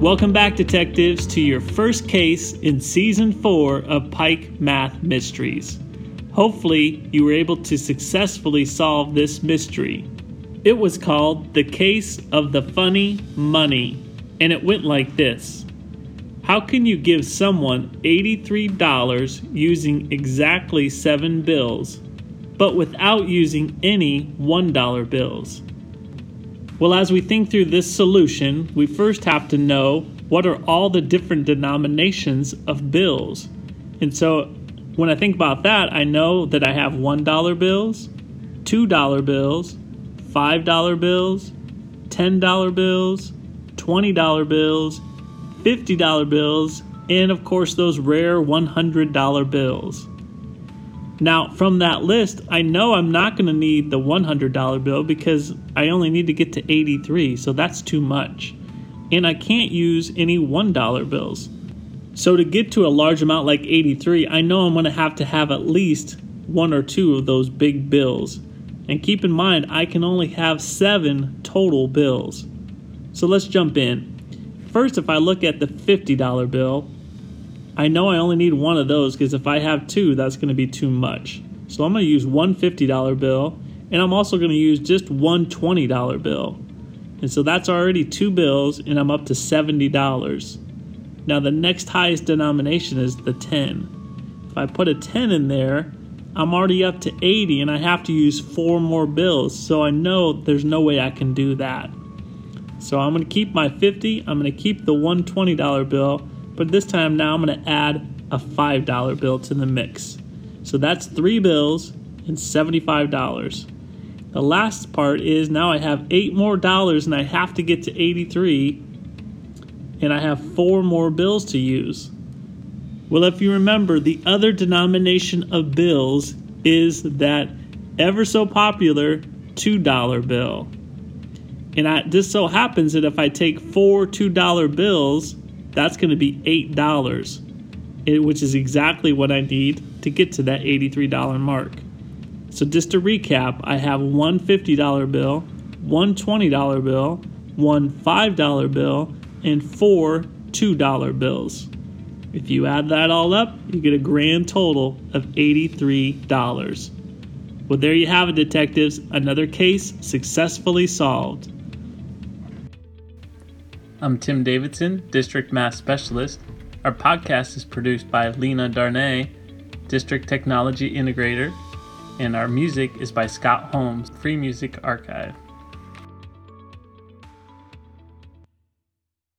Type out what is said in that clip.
Welcome back, detectives, to your first case in season four of Pike Math Mysteries. Hopefully, you were able to successfully solve this mystery. It was called The Case of the Funny Money, and it went like this How can you give someone $83 using exactly seven bills, but without using any $1 bills? Well, as we think through this solution, we first have to know what are all the different denominations of bills. And so when I think about that, I know that I have $1 bills, $2 bills, $5 bills, $10 bills, $20 bills, $50 bills, and of course those rare $100 bills. Now, from that list, I know I'm not going to need the $100 bill because I only need to get to 83, so that's too much. And I can't use any $1 bills. So to get to a large amount like 83, I know I'm going to have to have at least one or two of those big bills. And keep in mind, I can only have seven total bills. So let's jump in. First, if I look at the $50 bill, I know I only need one of those because if I have two, that's going to be too much. So I'm going to use one $50 bill, and I'm also going to use just one $20 bill. And so that's already two bills, and I'm up to $70. Now the next highest denomination is the 10. If I put a 10 in there, I'm already up to 80 and I have to use four more bills. So I know there's no way I can do that. So I'm going to keep my 50, I'm going to keep the $120 bill, but this time now I'm going to add a $5 bill to the mix. So that's three bills and $75. The last part is now I have eight more dollars and I have to get to 83 and I have four more bills to use. Well, if you remember, the other denomination of bills is that ever so popular $2 bill. And I, this so happens that if I take four $2 bills, that's going to be $8, which is exactly what I need to get to that $83 mark. So, just to recap, I have one $50 bill, one $20 bill, one $5 bill, and four $2 bills. If you add that all up, you get a grand total of $83. Well, there you have it, detectives. Another case successfully solved. I'm Tim Davidson, District Math Specialist. Our podcast is produced by Lena Darnay, District Technology Integrator, and our music is by Scott Holmes, Free Music Archive.